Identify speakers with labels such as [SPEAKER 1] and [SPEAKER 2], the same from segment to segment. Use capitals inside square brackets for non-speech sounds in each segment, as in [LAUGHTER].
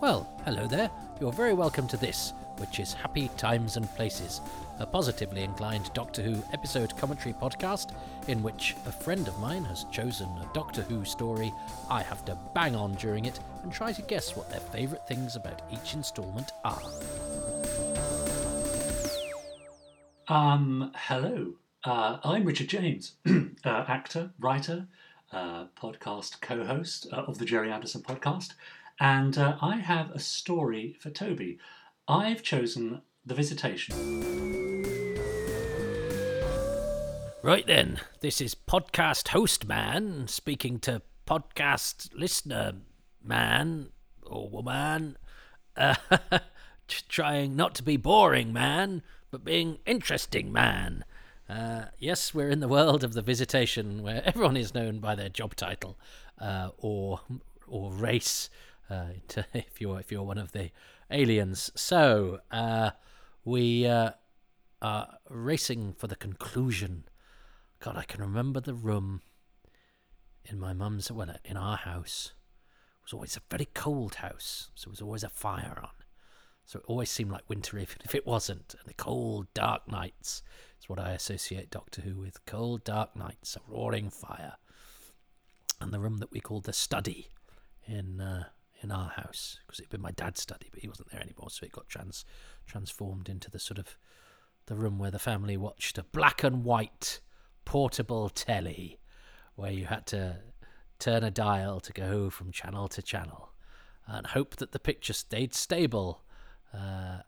[SPEAKER 1] Well, hello there. You're very welcome to this, which is Happy Times and Places, a positively inclined Doctor Who episode commentary podcast in which a friend of mine has chosen a Doctor Who story. I have to bang on during it and try to guess what their favourite things about each instalment are.
[SPEAKER 2] Um, hello. Uh, I'm Richard James, [CLEARS THROAT] uh, actor, writer, uh, podcast co host uh, of the Gerry Anderson podcast, and uh, I have a story for Toby. I've chosen The Visitation.
[SPEAKER 1] Right then, this is podcast host man speaking to podcast listener man or woman, uh, [LAUGHS] trying not to be boring man, but being interesting man. Uh, yes, we're in the world of the visitation where everyone is known by their job title uh, or or race. Uh, [LAUGHS] if you're if you're one of the aliens, so uh, we uh, are racing for the conclusion. God, I can remember the room in my mum's well in our house. It was always a very cold house, so there was always a fire on. So it always seemed like winter, [LAUGHS] even if it wasn't. And the cold, dark nights is what I associate Doctor Who with. Cold, dark nights, a roaring fire. And the room that we called the study in uh, in our house, because it'd been my dad's study, but he wasn't there anymore, so it got trans transformed into the sort of the room where the family watched a black and white portable telly, where you had to turn a dial to go from channel to channel, and hope that the picture stayed stable uh,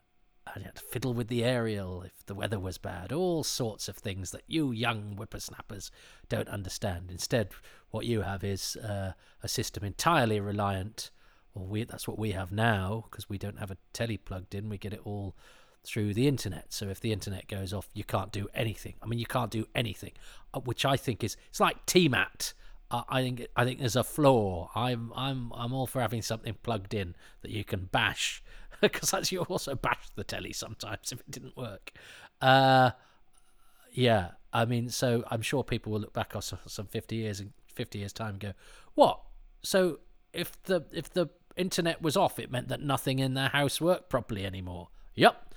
[SPEAKER 1] and you had to fiddle with the aerial if the weather was bad. All sorts of things that you young whippersnappers don't understand. Instead, what you have is uh, a system entirely reliant, or we, that's what we have now, because we don't have a telly plugged in. We get it all through the internet. So if the internet goes off, you can't do anything. I mean, you can't do anything, uh, which I think is it's like TMAT. I think I think there's a flaw. I'm I'm I'm all for having something plugged in that you can bash [LAUGHS] because you also bash the telly sometimes if it didn't work. Uh, yeah, I mean, so I'm sure people will look back on some 50 years and 50 years time and go, what? So if the if the internet was off, it meant that nothing in their house worked properly anymore. Yep,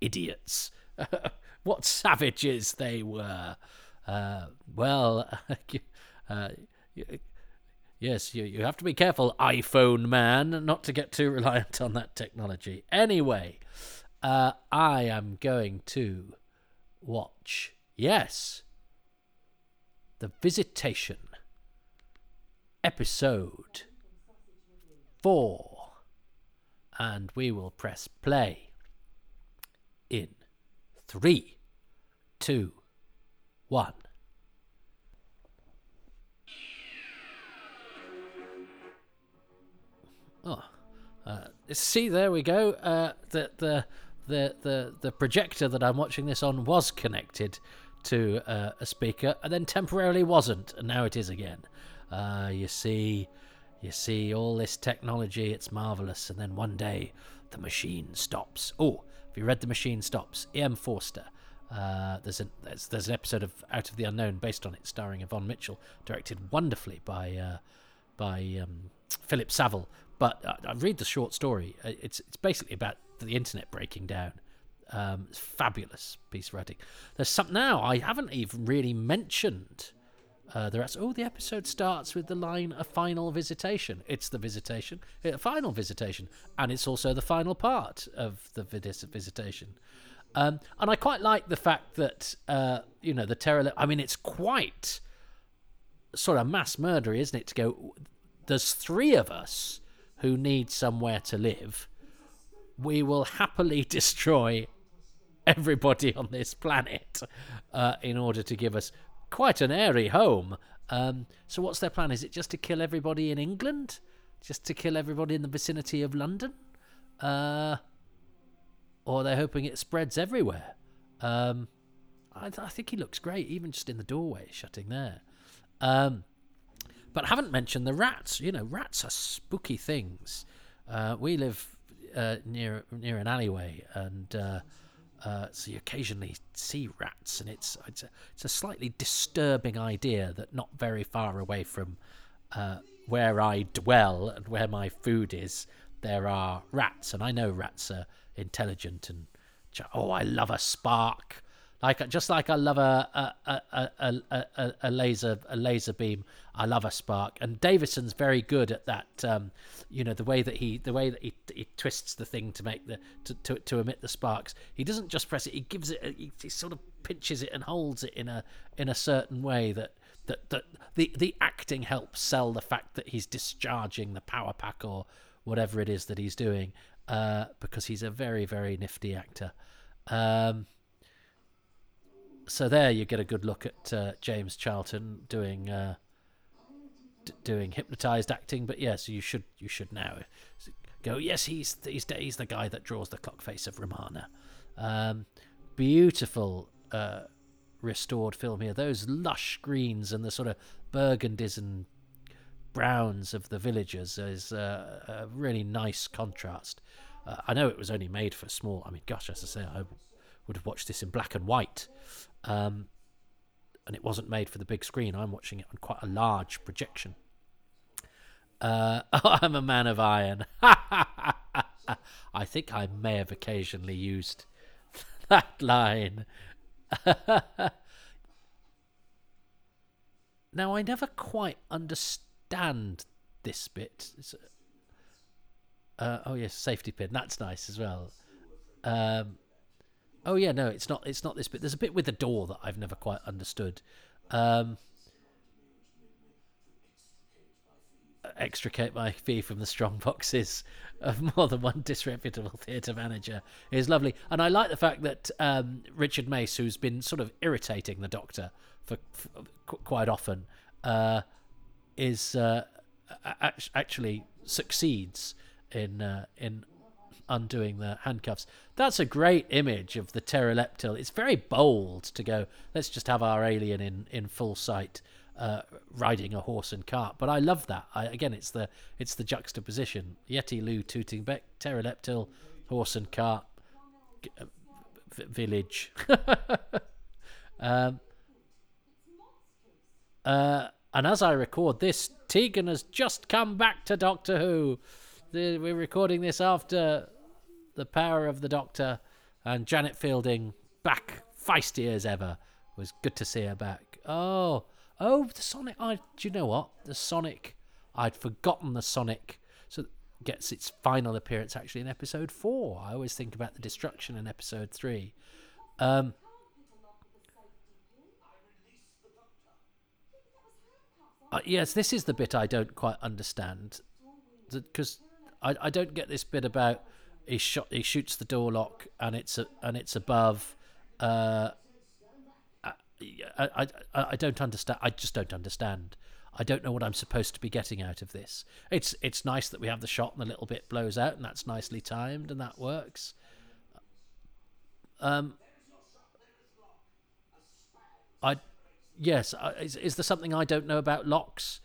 [SPEAKER 1] idiots. [LAUGHS] what savages they were. Uh, well, [LAUGHS] uh, Yes, you, you have to be careful, iPhone man, not to get too reliant on that technology. Anyway, uh, I am going to watch, yes, The Visitation, episode 4. And we will press play in three, two, one. Oh, uh, see, there we go. Uh, the, the the the the projector that I'm watching this on was connected to uh, a speaker, and then temporarily wasn't, and now it is again. Uh, you see, you see all this technology. It's marvelous, and then one day the machine stops. Oh, have you read The Machine Stops? E.M. Forster. Uh, there's, an, there's there's an episode of Out of the Unknown based on it, starring Yvonne Mitchell, directed wonderfully by uh, by um, Philip Saville, but I, I read the short story. Uh, it's it's basically about the internet breaking down. Um, fabulous piece of writing. There's some now I haven't even really mentioned. Uh, the rest. Oh, the episode starts with the line "a final visitation." It's the visitation, a final visitation, and it's also the final part of the visitation. Um, and I quite like the fact that uh, you know the terror. I mean, it's quite sort of mass murder, isn't it? To go, there's three of us who need somewhere to live, we will happily [LAUGHS] destroy everybody on this planet uh, in order to give us quite an airy home. Um, so, what's their plan? Is it just to kill everybody in England? Just to kill everybody in the vicinity of London? Uh, or they're hoping it spreads everywhere? Um, I, I, think he looks great, even just in the doorway, shutting there. Um, but I haven't mentioned the rats. You know, rats are spooky things. Uh, we live uh, near near an alleyway, and uh, so you occasionally see rats, and it's it's a, it's a slightly disturbing idea that not very far away from uh, where I dwell and where my food is, there are rats, and I know rats are intelligent and oh, I love a spark. Like just like I love a a, a, a, a, a laser a laser beam, I love a spark. And Davison's very good at that. Um, you know the way that he the way that he, he twists the thing to make the to, to, to emit the sparks. He doesn't just press it; he gives it. He, he sort of pinches it and holds it in a in a certain way that that that the the acting helps sell the fact that he's discharging the power pack or whatever it is that he's doing uh, because he's a very very nifty actor. Um, so there you get a good look at uh, James Charlton doing uh, doing hypnotized acting. But yes, yeah, so you should you should now go. Yes, he's he's he's the guy that draws the clock face of Romana. Um, beautiful uh, restored film here. Those lush greens and the sort of burgundies and browns of the villagers is uh, a really nice contrast. Uh, I know it was only made for small. I mean, gosh, as I say, I would have watched this in black and white, um, and it wasn't made for the big screen. I'm watching it on quite a large projection. Uh, [LAUGHS] I'm a man of iron. [LAUGHS] I think I may have occasionally used [LAUGHS] that line now, I never quite understand this bit. Uh, oh yes, safety pin. That's nice as well. Um, oh yeah, no, it's not. It's not this bit. There's a bit with the door that I've never quite understood. Um, extricate my fee from the strong boxes of [LAUGHS] more than one disreputable theatre manager is lovely. And I like the fact that um, Richard Mace, who's been sort of irritating the Doctor for, for quite often, uh, is uh, actually succeeds in uh, in undoing the handcuffs. That's a great image of the pterodactyl. It's very bold to go. Let's just have our alien in in full sight uh, riding a horse and cart. But I love that. I, again, it's the it's the juxtaposition: Yeti Lu Tooting Bec, pterodactyl, horse and cart, uh, v- village. [LAUGHS] um, uh, and as I record this, Tegan has just come back to Doctor Who. The, we're recording this after the power of the Doctor and Janet Fielding back feisty as ever. It was good to see her back. Oh, Oh, the Sonic. I do you know what? The Sonic. I'd forgotten the Sonic. So gets its final appearance actually in episode four. I always think about the destruction in episode three. Um, uh, yes, this is the bit I don't quite understand, because I, I don't get this bit about he shot he shoots the door lock and it's a, and it's above. Uh, I, I, I don't understand. I just don't understand. I don't know what I'm supposed to be getting out of this. It's it's nice that we have the shot and the little bit blows out and that's nicely timed and that works. Um, I yes, is is there something I don't know about locks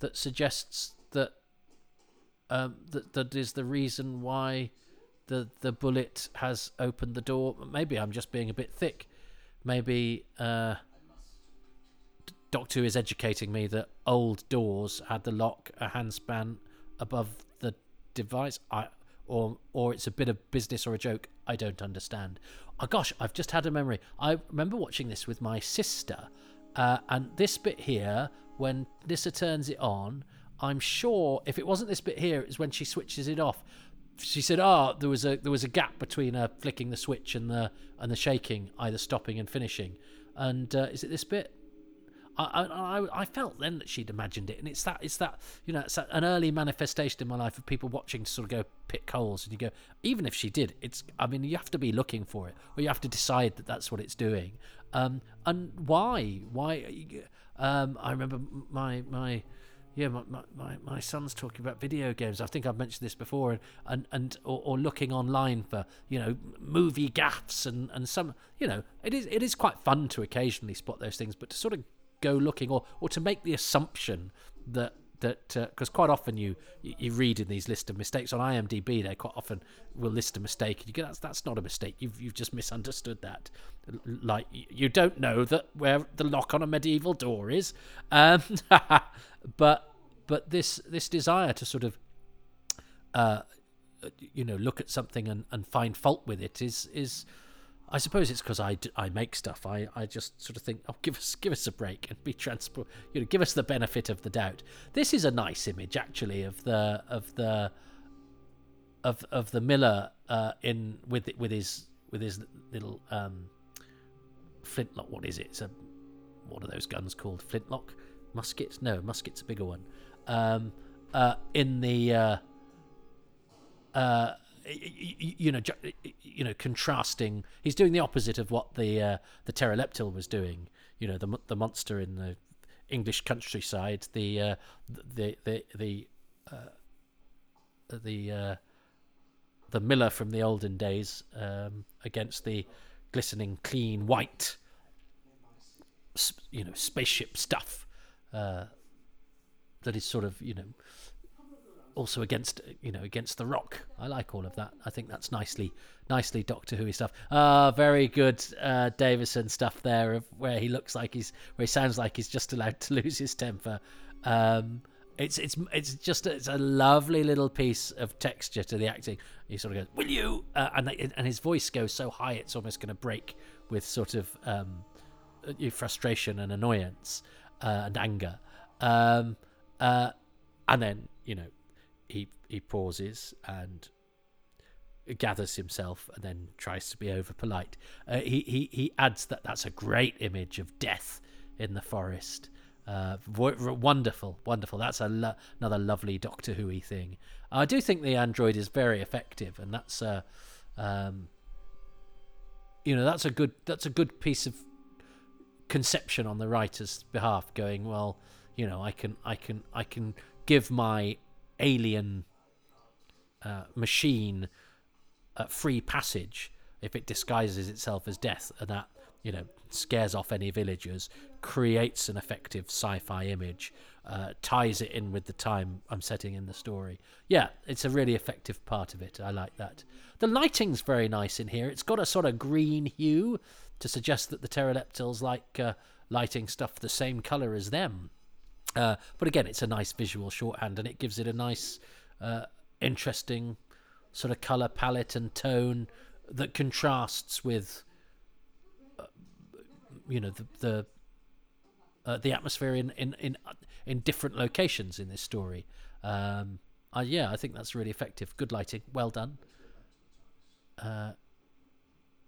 [SPEAKER 1] that suggests that um, that that is the reason why the the bullet has opened the door? Maybe I'm just being a bit thick maybe uh, Doctor is educating me that old doors had the lock a handspan above the device. I or or it's a bit of business or a joke. I don't understand. Oh gosh, I've just had a memory. I remember watching this with my sister, uh, and this bit here, when Nyssa turns it on, I'm sure if it wasn't this bit here, it's when she switches it off she said, "Oh, there was a there was a gap between her flicking the switch and the and the shaking, either stopping and finishing." And uh, is it this bit? I, I I felt then that she'd imagined it, and it's that it's that you know it's that, an early manifestation in my life of people watching to sort of go pick holes, and you go, even if she did, it's I mean you have to be looking for it, or you have to decide that that's what it's doing. Um, and why why? Um, I remember my my yeah, my, my, my son's talking about video games. I think I've mentioned this before, and and, and or, or, looking online for you know movie gaffs and, and some you know it is it is quite fun to occasionally spot those things, but to sort of go looking or or to make the assumption that that because uh, quite often you you read in these list of mistakes. On IMDb they quite often will list a mistake and you go that's that's not a mistake. You've you've just misunderstood that. Like you don't know that where the lock on a medieval door is. Um, [LAUGHS] but but this this desire to sort of uh, you know look at something and, and find fault with it is is I suppose it's because I, make stuff. I, I just sort of think, oh, give us give us a break and be transport. You know, give us the benefit of the doubt. This is a nice image actually of the of the of of the miller uh, in with with his with his little um, flintlock. What is it? It's a what are those guns called? Flintlock, musket? No, musket's a bigger one. Um, uh, in the uh, uh, you know, you know, contrasting. He's doing the opposite of what the uh, the pterodactyl was doing. You know, the the monster in the English countryside, the uh, the the the uh, the uh, the miller from the olden days um, against the glistening, clean white, you know, spaceship stuff uh, that is sort of you know also against you know against the rock. I like all of that. I think that's nicely nicely Doctor Who stuff. Ah, very good uh, Davison stuff there of where he looks like he's where he sounds like he's just allowed to [LAUGHS] lose his temper. Um, it's it's it's just it's a lovely little piece of texture to the acting. He sort of goes, "Will you?" Uh, and and his voice goes so high it's almost going to break with sort of um, frustration and annoyance uh, and anger. Um, uh, and then you know he he pauses and gathers himself and then tries to be over polite. Uh, he, he he adds that that's a great image of death in the forest. Uh, wonderful, wonderful. That's lo- another lovely Doctor Who thing. I do think the android is very effective, and that's a, um, you know, that's a good that's a good piece of conception on the writer's behalf. Going well, you know, I can I can I can give my alien uh, machine uh, free passage if it disguises itself as death, and that you know scares off any villagers, creates an effective sci-fi image, uh, ties it in with the time I'm setting in the story. Yeah, it's a really effective part of it. I like that. The lighting's very nice in here. It's got a sort of green hue to suggest that the Terileptils like uh, lighting stuff the same color as them. Uh, but again, it's a nice visual shorthand, and it gives it a nice, uh, interesting sort of color palette and tone that contrasts with, uh, you know, the the, uh, the atmosphere in, in in in different locations in this story. Um, yeah, I think that's really effective. Good lighting, well done. Uh,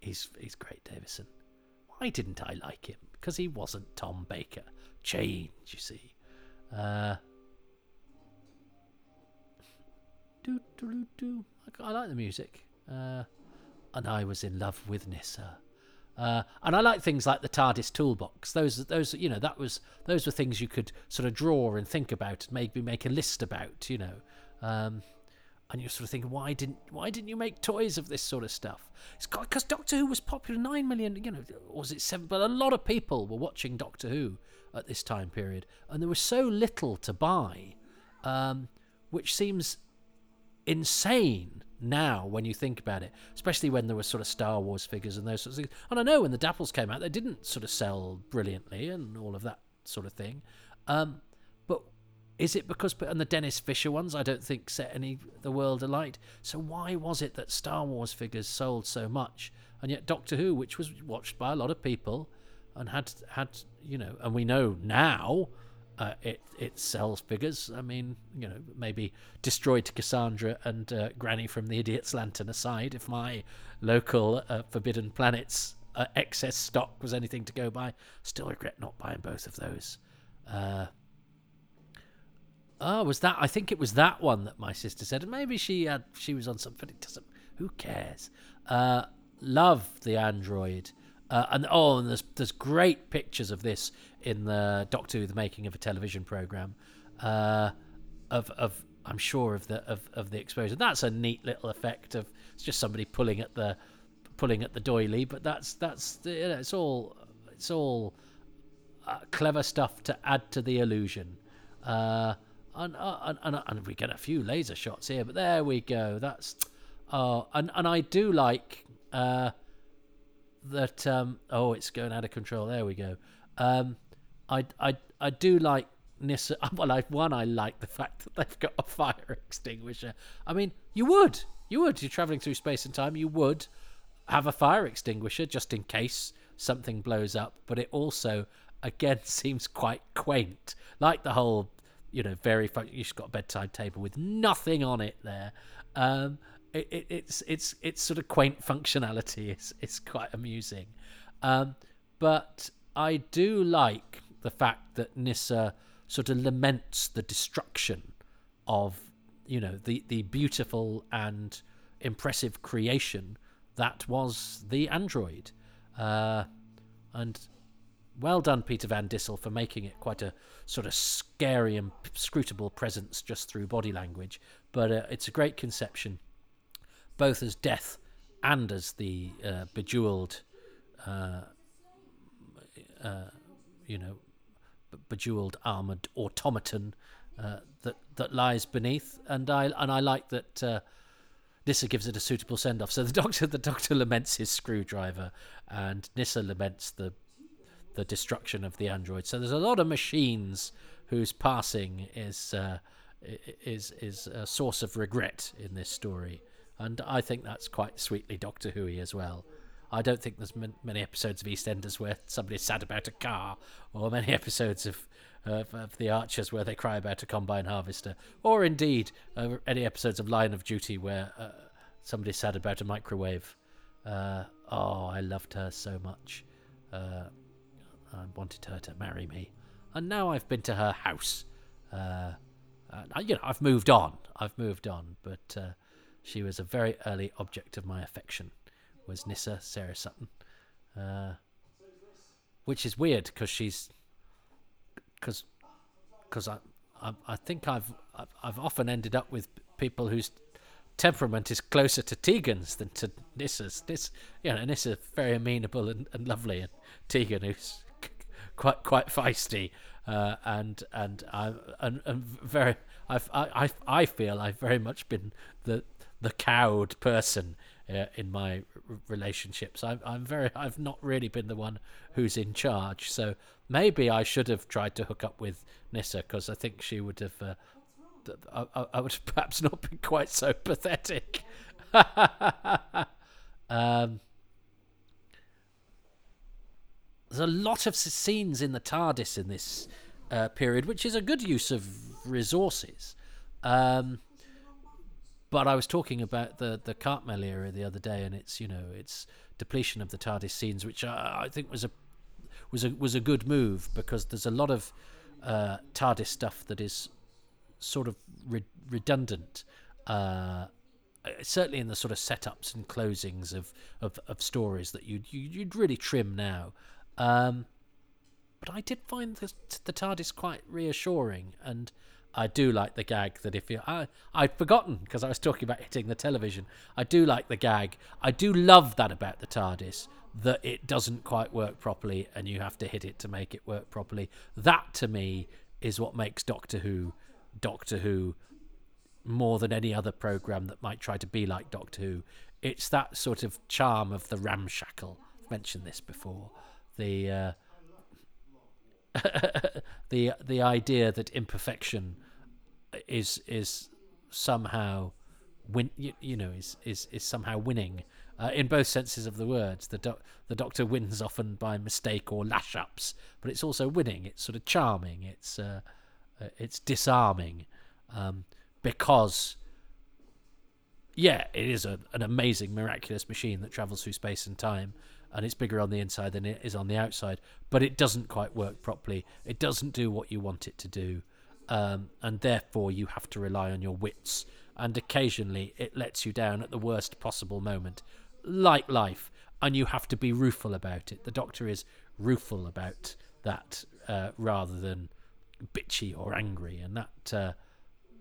[SPEAKER 1] he's he's great, Davison. Why didn't I like him? Because he wasn't Tom Baker. Change, you see. Uh, do, do, do, I, like the music. Uh, and I was in love with Nyssa. Uh, and I like things like the TARDIS toolbox. Those, those, you know, that was those were things you could sort of draw and think about, maybe make a list about, you know. Um, and you're sort of thinking, why didn't why didn't you make toys of this sort of stuff? It's because Doctor Who was popular. Nine million, you know, was it seven? But a lot of people were watching Doctor Who at this time period, and there was so little to buy, um, which seems insane now when you think about it, especially when there were sort of Star Wars figures and those sorts of things. And I know when the Dapols came out, they didn't sort of sell brilliantly and all of that sort of thing. Um, but is it because and the Denys Fisher ones I don't think set any the world alight. So why was it that Star Wars figures sold so much and yet Doctor Who, which was watched by a lot of people and had had you know, and we know now uh, it it sells figures. I mean, you know, maybe destroyed Cassandra and uh, Granny from the Idiot's Lantern aside, if my local uh, Forbidden Planets uh, excess stock was anything to go by, still regret not buying both of those. Uh, oh, was that? I think it was that one that my sister said, maybe she had she was on something. It doesn't. Who cares? Uh, love the android. Uh, and oh, and there's there's great pictures of this in the Doctor Who: The Making of a Television Program, uh, of of I'm sure of the of, of the explosion. That's a neat little effect of it's just somebody pulling at the pulling at the doily, but that's that's you know, it's all it's all uh, clever stuff to add to the illusion. Uh, and, uh, and, and and we get a few laser shots here, but there we go. That's oh, and and I do like uh, that um, oh it's going out of control there we go um, I, I I do like Nyssa [LAUGHS] well I one I like the fact that they've got a fire [LAUGHS] extinguisher I mean you would You would. You're traveling through space and time. You would have a fire extinguisher just in case something blows up. But it also, again, [LAUGHS] seems quite quaint, like the whole, you know, very. Fun- you've got a bedside table with nothing on it there. Um, it, it, it's it's it's sort of quaint functionality. It's it's quite amusing, um, but I do like the fact that Nyssa sort of laments the destruction of you know the the beautiful and impressive creation that was the android, uh, and well done, Peter Van Dissel, for making it quite a sort of scary and scrutable presence just through body language. But uh, it's a great conception both as death and as the uh, bejeweled, uh, uh, you know, bejeweled armored automaton uh, that that lies beneath. And I and I like that. Uh, Nyssa gives it a suitable send off. So the [LAUGHS] doctor, the doctor laments his screwdriver, and Nyssa laments the the destruction of the android. So there's a lot of machines whose passing is uh, is is a source of regret in this story and I think that's quite sweetly Doctor Who as well. I don't think there's many episodes of EastEnders where somebody's sad about a car, or many [LAUGHS] episodes of of The Archers where they cry about a combine harvester, or indeed uh, any episodes of Line of Duty where uh, somebody's sad about a microwave. Uh, oh, I loved her so much. Uh, I wanted her to marry me, and now I've been to her house. Uh, you know, I've moved on. I've moved on, but she was a very early object of my affection. Was Nyssa Sarah Sutton, uh, which is weird because she's because because I, I I think I've I've often ended up with people whose temperament is closer to Tegan's than to Nyssa's. This, you know, Nyssa very amenable and, and lovely, and Tegan who's [LAUGHS] quite quite feisty, uh, and and I and, and very I I I feel I've very much been the the cowed person uh, in my relationships. I'm, I'm very, I've not really been the one who's in charge. So maybe I should have tried to hook up with Nyssa because I think she would have. Uh, I, I, would [LAUGHS] perhaps not been quite so pathetic. [LAUGHS] um, there's a lot of scenes in the TARDIS in this uh, period, which is a good use of resources. Um, but I was talking about the the Cartmel era the other day, and it's you know it's depletion of the TARDIS scenes, which I, I think was a was a was a good move because there's a lot of uh, TARDIS stuff that is sort of re- redundant. Uh, certainly in the sort of setups and closings of, of, of stories that you'd, you'd really trim now. Um, but I did find the, the TARDIS quite reassuring, and I do like the gag that if you I I'd forgotten because I was talking about hitting the television. I do like the gag. I do love that about the TARDIS that it doesn't quite work properly and you have to hit it to make it work properly. That to me is what makes Doctor Who Doctor Who more than any other program that might try to be like Doctor Who. It's that sort of charm of the ramshackle. I've mentioned this before. The uh, [LAUGHS] the the idea that imperfection is is somehow win you, you know is is is somehow winning uh, in both senses of the words. The do- the doctor wins often by mistake or lash ups but it's also winning. It's sort of charming. It's uh, uh, it's disarming um, because yeah it is a, an amazing miraculous machine that travels through space and time and it's bigger on the inside than it is on the outside, but it doesn't quite work properly. It doesn't do what you want it to do, um, and therefore you have to rely on your wits. And occasionally it lets you down at the worst possible moment, like life, and you have to be rueful about it. The Doctor is rueful about that uh, rather than bitchy or angry, and that uh,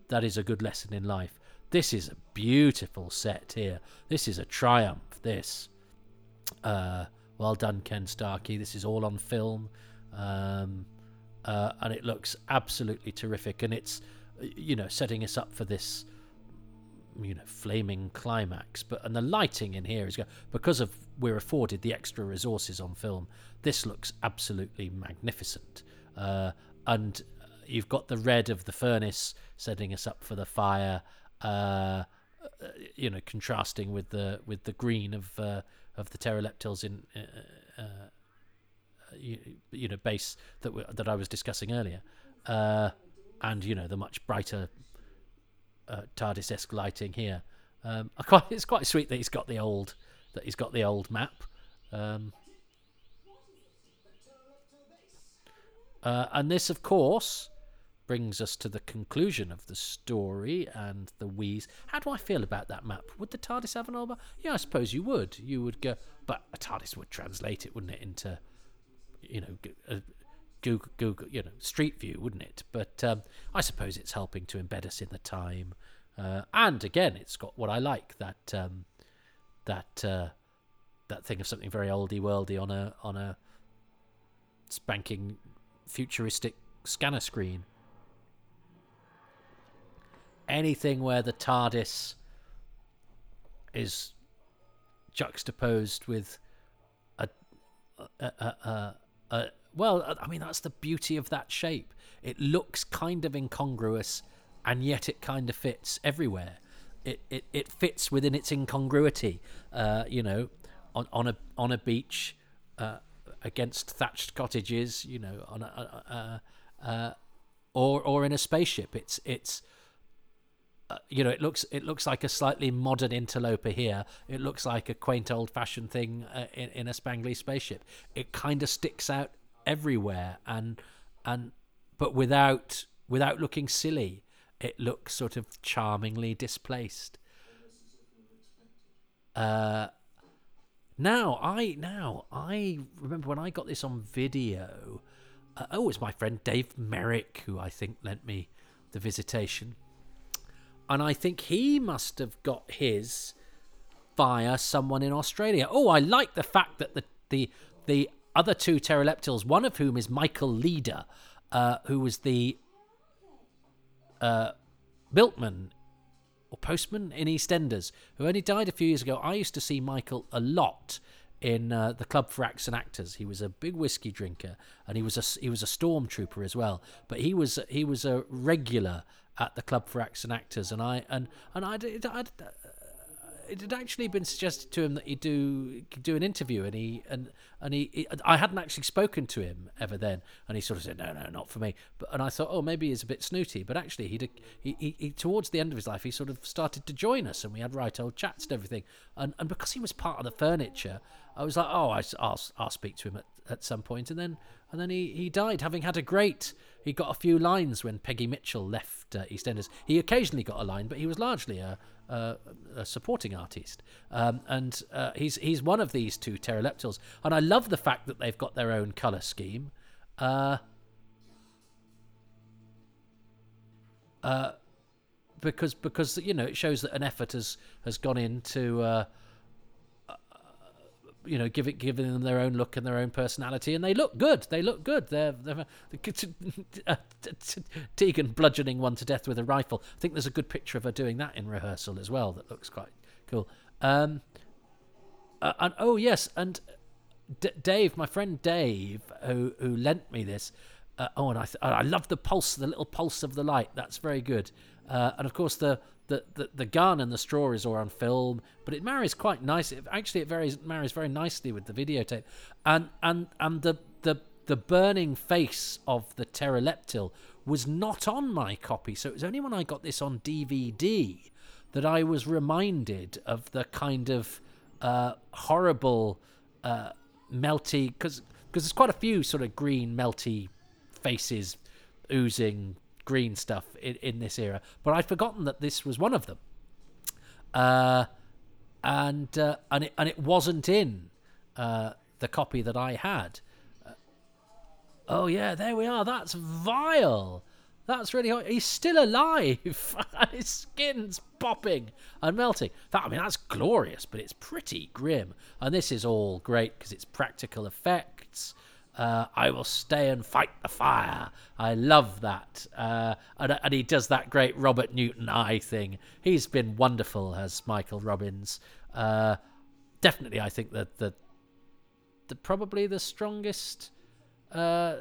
[SPEAKER 1] that is a good lesson in life. This is a beautiful set here. This is a triumph. This. Uh, well done, Ken Starkey. This is all on film, um, uh, and it looks absolutely terrific. And it's, you know, setting us up for this, you know, flaming climax. But and the lighting in here is because of we're afforded the extra resources on film. This looks absolutely magnificent, uh, and you've got the red of the furnace setting us up for the fire. Uh, uh, you know, contrasting with the with the green of uh, of the Terileptils in uh, uh, you, you, know base that we, that I was discussing earlier, uh, and you know the much brighter uh, TARDIS-esque lighting here. Um, quite, it's quite sweet that he's got the old that he's got the old map. Um, uh, and this, of course, brings us to the conclusion of the story and the wheeze. How do I feel about that map? Would the TARDIS have an orbit? Yeah, I suppose you would. You would go, but a TARDIS would translate it, wouldn't it, into, you know, uh, Google, Google, you know, Street View, wouldn't it? But um, I suppose it's helping to embed us in the time. Uh, and again, it's got what I like that um, that uh, that thing of something very oldie worldy on a on a spanking futuristic scanner screen. Anything where the TARDIS is juxtaposed with a, a, a, a, well, I mean that's the beauty of that shape. It looks kind of incongruous, and yet it kind of fits everywhere. It it, it fits within its incongruity. Uh, you know, on on a on a beach. Uh, against thatched cottages, you know, on a, or or in a spaceship. It's it's uh, you know it looks it looks like a slightly modern interloper here. It looks like a quaint old fashioned thing uh, in in a spangly spaceship. It kind of sticks out everywhere and and but without without looking silly. It looks sort of charmingly displaced. Uh, now I now I remember when I got this on video. Uh, oh, it's my friend Dave Merrick who I think lent me the visitation, and I think he must have got his via someone in Australia. Oh, I like the fact that the the the other two Terileptils, one of whom is Michael Leader, uh, who was the uh, or postman in EastEnders, who only died a few years ago. I used to see Michael a lot in uh, the Club for Acts and Actors. He was a big whiskey drinker, and he was a he was a stormtrooper as well. But he was he was a regular at the Club for Acts and Actors, and I and and I, I, it had actually been suggested to him that he do do an interview, and he and and he, he, I hadn't actually spoken to him ever then, and he sort of said, "No, no, not for me." But and I thought, oh, maybe he's a bit snooty, but actually, he he, he towards the end of his life, he sort of started to join us, and we had right old chats and everything, and and because he was part of the furniture, I was like, oh, I, will I'll speak to him at, at some point, and then and then he he died having had a great. He got a few lines when Peggy Mitchell left uh, EastEnders. He occasionally got a line, but he was largely a, uh, a supporting artist, um, and uh, he's he's one of these two Terileptils, and I love the fact that they've got their own color scheme. Uh, uh, because because you know it shows that an effort has has gone into uh, you know, giving giving them their own look and their own personality, and they look good. They look good. They're, they're [LAUGHS] uh, Tegan bludgeoning one to death with a rifle. I think there's a good picture of her doing that in rehearsal as well. That looks quite cool. Um, uh, and oh yes, and D- Dave, my friend Dave, who who lent me this. Uh, oh, and I th- I love the pulse, the little pulse of the light. That's very good. Uh, and of course the the, the, the gun and the straw is all on film, but it marries quite nicely. Actually, it varies, marries very nicely with the videotape, and and and the the the burning face of the Terileptil was not on my copy, so it was only when I got this on DVD that I was reminded of the kind of uh, horrible uh, melty because because there's quite a few sort of green melty faces oozing green stuff in, in this era, but I'd forgotten that this was one of them. Uh, and uh, and it and it wasn't in uh, the copy that I had. Uh, oh yeah, there we are. That's vile. That's really hot. He's still alive. [LAUGHS] His skin's popping and melting. That I mean, that's glorious, but it's pretty grim. And this is all great because it's practical effects. Uh, I will stay and fight the fire. I love that. Uh, and, and, he does that great Robert Newton eye thing. He's been wonderful as Michael Robbins. Uh, definitely, I think that the, the probably the strongest uh,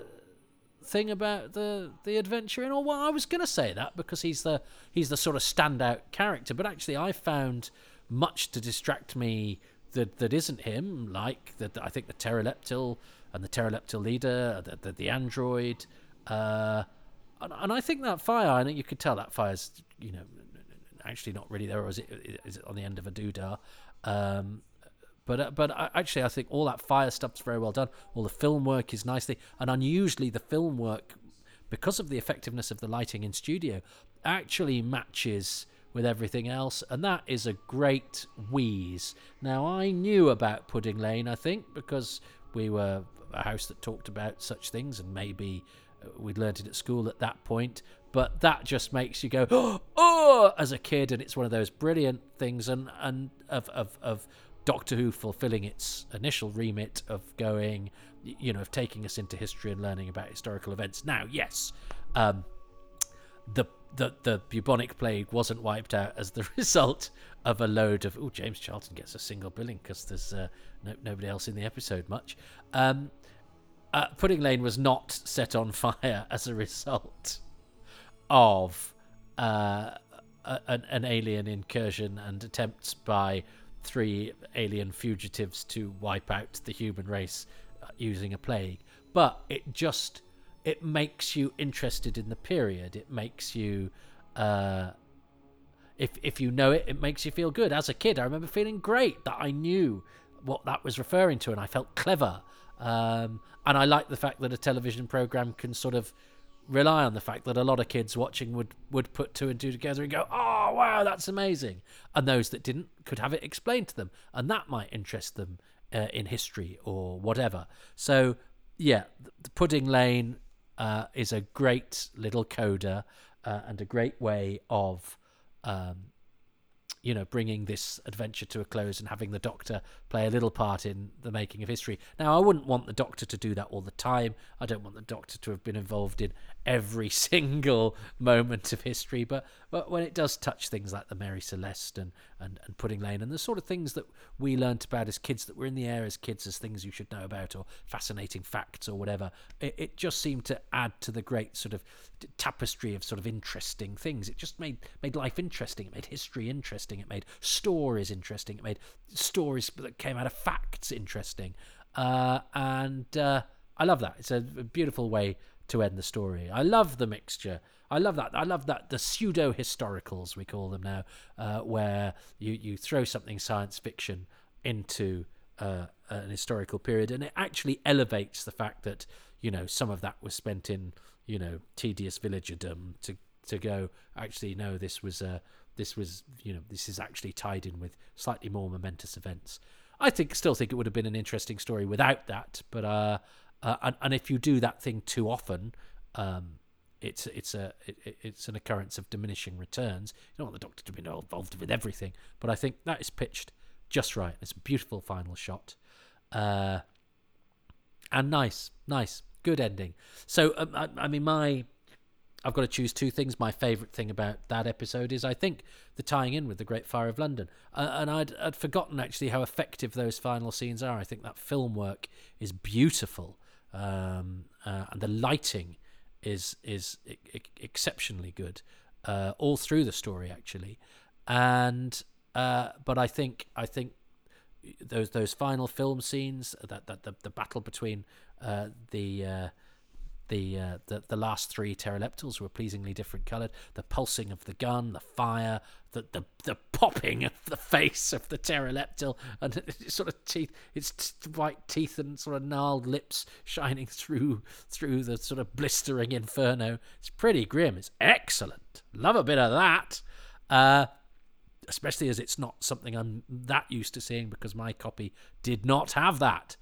[SPEAKER 1] thing about the the adventure in all. Well, I was going to say that because he's the he's the sort of standout character, but actually, I found much to distract me that that isn't him. Like that, I think the Terileptil and the Terileptil leader, the the, the android, uh, and, and I think that fire. I think you could tell that fire's you know actually not really there, or is it is it on the end of a doodah? Um, but uh, but I, actually, I think all that fire stuff's very well done. All the film work is nicely and unusually the film work, because of the effectiveness of the lighting in studio, actually matches with everything else, and that is a great wheeze. Now I knew about Pudding Lane, I think, because we were a house that talked about such things, and maybe uh, we'd learned it at school at that point. But that just makes you go, [GASPS] oh, as a kid, and it's one of those brilliant things, and and of of of Doctor Who fulfilling its initial remit of going, you know, of taking us into history and learning about historical events. Now, yes, um, the the the bubonic plague wasn't wiped out as the [LAUGHS] result of a load of. Oh, James Charlton gets a single billing because there's uh, no, nobody else in the episode much. Um, uh, Pudding Lane was not set on [LAUGHS] fire as a result of uh, an, an alien incursion and attempts by three alien fugitives to wipe out the human race uh, using a plague but it just it makes you interested in the period. It makes you uh if if you know it it makes you feel good. As a kid i remember feeling great that i knew what that was referring to and i felt clever. Um and i like the fact that a television program can sort of rely on the fact that a lot of kids watching would would put two and two together and go, "Oh, wow, that's amazing," and those that didn't could have it explained to them, and that might interest them uh, in history or whatever. So, yeah, the Pudding Lane uh, is a great little coda uh, and a great way of. Um, you know, bringing this adventure to a close and having the Doctor play a little part in the making of history. Now, I wouldn't want the Doctor to do that all the time. I don't want the Doctor to have been involved in every [LAUGHS] single moment of history, but but when it does touch things like the Mary Celeste and, and, and Pudding Lane and the sort of things that we learnt about as kids that were in the air as kids as things you should know about or fascinating facts or whatever, it, it just seemed to add to the great sort of tapestry of sort of interesting things. It just made made life interesting. It made history interesting. It made stories interesting. It made stories that came out of facts interesting. Uh, and uh, I love that. It's a beautiful way to end the story. I love the mixture. I love that. I love that the pseudo historicals we call them now, uh, where you you throw something science fiction into uh, an historical period, and it actually elevates the fact that you know some of that was spent in you know tedious villagerdom to to go actually no this was uh this was you know this is actually tied in with slightly more momentous events. I think still think it would have been an interesting story without that but uh, uh and, and if you do that thing too often um it's it's a it, it's an occurrence of diminishing returns. You don't want the doctor to be involved with everything but i think that is pitched just right. It's a beautiful final shot. Uh and nice nice good ending. So um, I, I, mean, my I've got to choose two things. My favourite thing about that episode is I think the tying in with the Great Fire of London, uh, and I'd I'd forgotten actually how effective those final scenes are. I think that film work is beautiful, um, uh, and the lighting is is exceptionally good uh, all through the story actually, and uh, but I think I think those those final film scenes that that the, the battle between uh, the uh, the, uh, the the last three Terileptils were pleasingly different coloured. The pulsing of the gun, the fire, the, the the popping of the face of the Terileptil, and [LAUGHS] sort of teeth, its white teeth and sort of gnarled lips shining [LAUGHS] through through the sort of blistering inferno. It's pretty grim. It's excellent. Love a bit of that. Uh, especially as it's not something I'm that used to seeing because my copy did not have that.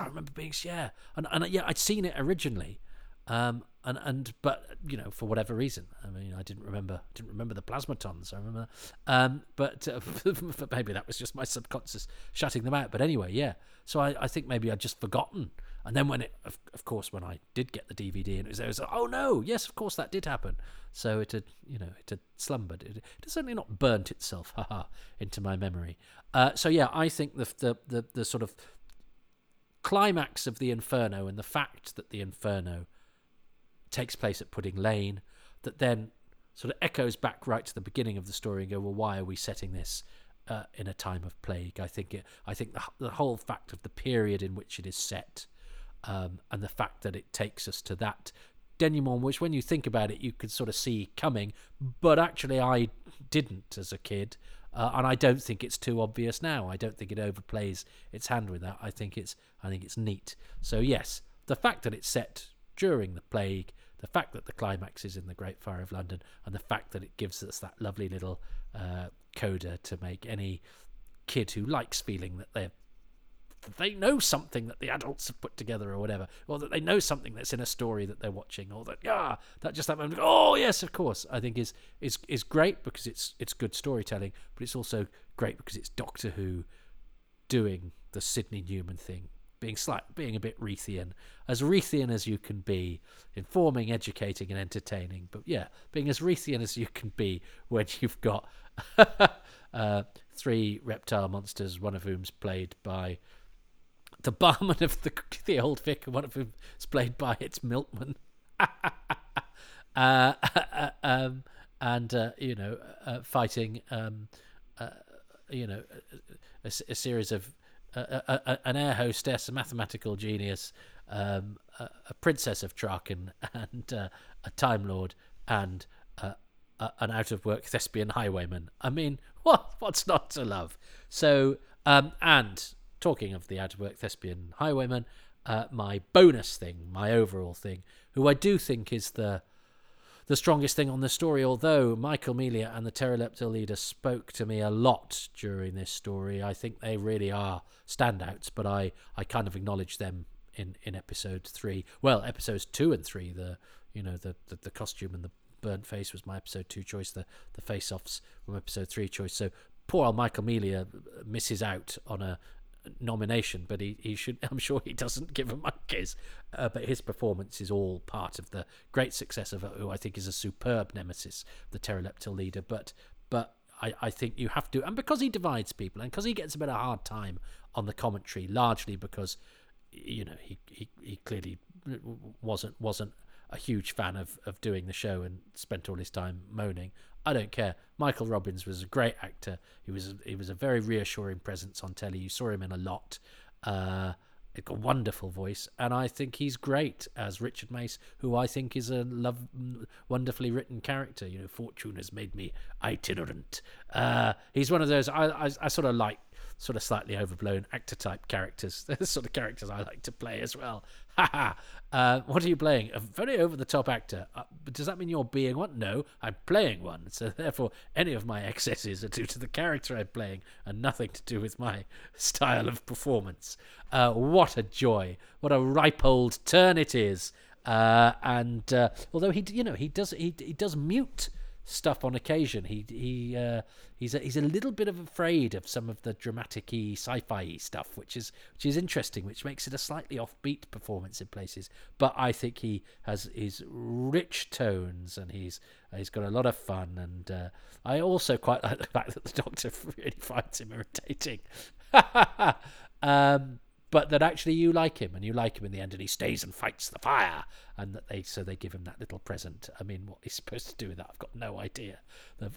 [SPEAKER 1] I remember being yeah, and and yeah, I'd seen it originally, um, and and but you know for whatever reason, I mean, I didn't remember didn't remember the plasmatons. I remember, um, but uh, [LAUGHS] maybe that was just my subconscious shutting them out. But anyway, yeah. So I, I think maybe I'd just forgotten. And then when it, of, of course, when I did get the DVD and it was it was oh no, yes, of course that did happen. So it had, you know, it had slumbered. It, it had certainly not burnt itself, haha, into my memory. Uh, so yeah, I think the, the the the sort of climax of the Inferno and the fact that the Inferno takes place at Pudding Lane, that then sort of echoes back right to the beginning of the story and go, well, why are we setting this uh, in a time of plague? I think it. I think the, the whole fact of the period in which it is set, um, and the fact that it takes us to that denouement, which when you think about it, you could sort of see coming, but actually I didn't as a kid. Uh, and I don't think it's too obvious now. I don't think it overplays its hand with that. I think it's I think it's neat. So yes, the fact that it's set during the plague, the fact that the climax is in the Great Fire of London, and the fact that it gives us that lovely little uh, coda to make any kid who likes feeling that they're they know something that the adults have put together or whatever, or that they know something that's in a story that they're watching, or that yeah, that just that moment. Oh yes, of course. I think is is is great because it's it's good storytelling, but it's also great because it's Doctor Who doing the Sidney Newman thing, being slight, being a bit Reithian, as Reithian as you can be, informing, educating, and entertaining. But yeah, being as Reithian as you can be when you've got [LAUGHS] uh, three reptile monsters, one of whom's played by the barman of the the old vic, one of whom is played by its milkman. [LAUGHS] uh, [LAUGHS] um, and uh, you know, uh, fighting, um, uh, you know, a, a, series of uh, an air hostess, a mathematical genius, um, a, a, princess of Traken, [LAUGHS] and uh, a time lord, and an out of work thespian highwayman. I mean, [LAUGHS] what what's not to love? So, um, and talking of the out of work thespian highwayman, uh, my bonus thing, my overall thing, who I do think is the the strongest thing on the story, although Michael Melia and the Terileptil leader spoke to me a lot during this story. I think they really are standouts, but I, I kind of acknowledge them in, in episode three. Well, episodes two and three, the you know, the, the, the costume and the burnt face was my episode two choice, the, the face offs were episode three choice. So poor old Michael Melia misses out on a, nomination, but he, he should. [LAUGHS] I'm sure he doesn't give a monkeys. Uh, but his performance is all part of the great success of who I think is a superb nemesis, the Terileptil leader. But but I, I think you have to, and because he divides people, and because he gets a bit of a hard time on the commentary, largely because you know he he, he clearly wasn't wasn't a huge fan of, of doing the show and spent all his time moaning. I don't care. Michael Robbins was a great actor. He was he was a very reassuring presence on telly. You saw him in a lot. Uh, a wonderful voice, and I think he's great as Richard Mace, who I think is a love, wonderfully written character. You know, fortune has made me itinerant. Uh, he's one of those I, I, I sort of like sort of slightly overblown actor type characters. They're [LAUGHS] the sort of characters I like to play as well. [LAUGHS] Uh, what are you playing? A very over the top actor. Uh, does that mean you're being one? No, I'm playing one. So [LAUGHS] therefore, any of my excesses are due to the character I'm playing and nothing to do with my style of performance. Uh, what a joy! What a ripe old turn it is. Uh, and uh, although he, you know, he does he he does mute stuff on occasion. He he uh, he's a, he's a little bit of afraid of some of the dramatic-y, sci-fi stuff, which is which is interesting, which makes it a slightly offbeat performance in places. But I think he has his rich tones and he's he's got a lot of fun. And uh, I also quite [LAUGHS] like the fact that the Doctor [LAUGHS] really finds him irritating. [LAUGHS] um, but that actually you like him and you like him in the end and he stays and fights the fire and that they so they give him that little present. I mean what he's [LAUGHS] supposed to do with that i've got no idea. [LAUGHS] The,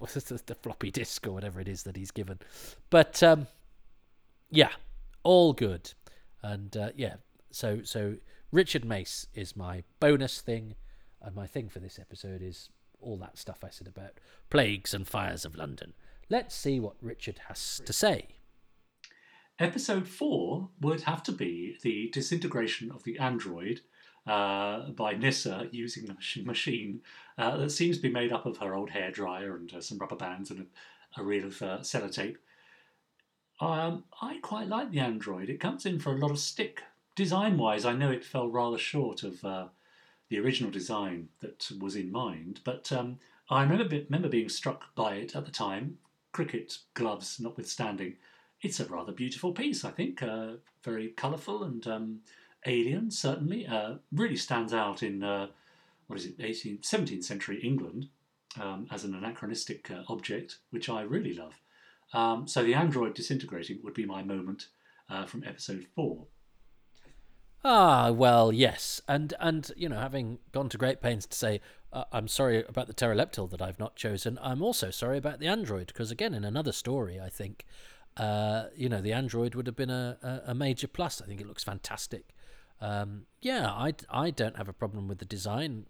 [SPEAKER 1] the, floppy disk or whatever it is that he's given. But um, yeah all good. And uh, yeah so so richard mace is my bonus thing and my thing for this episode is all that stuff i said about plagues and fires of london. Let's see what richard has to say
[SPEAKER 2] Episode 4 would have to be the disintegration of the android uh, by Nyssa using the machine uh, that seems to be made up of her old hairdryer and uh, some rubber bands and a, a reel of uh, sellotape. Um, I quite like the android. It comes in for a lot of stick. Design wise, I know it fell rather short of uh, the original design that was in mind, but um, I remember, remember being struck by it at the time, cricket gloves notwithstanding it's a rather beautiful piece, I think. Uh, very colourful and um, alien, certainly. Uh, really stands out in, uh, what is it, 18th, 17th century England um, as an anachronistic uh, object, which I really love. Um, so the android disintegrating would be my moment uh, from episode four.
[SPEAKER 1] Ah, well, yes, and and you know, having gone to great pains to say uh, I'm sorry about the Terileptil that I've not chosen, I'm also sorry about the android because again, in another story, I think, uh, you know, the android would have been a, a, major plus. I think it looks fantastic. Um, yeah, I I don't have a problem with the design,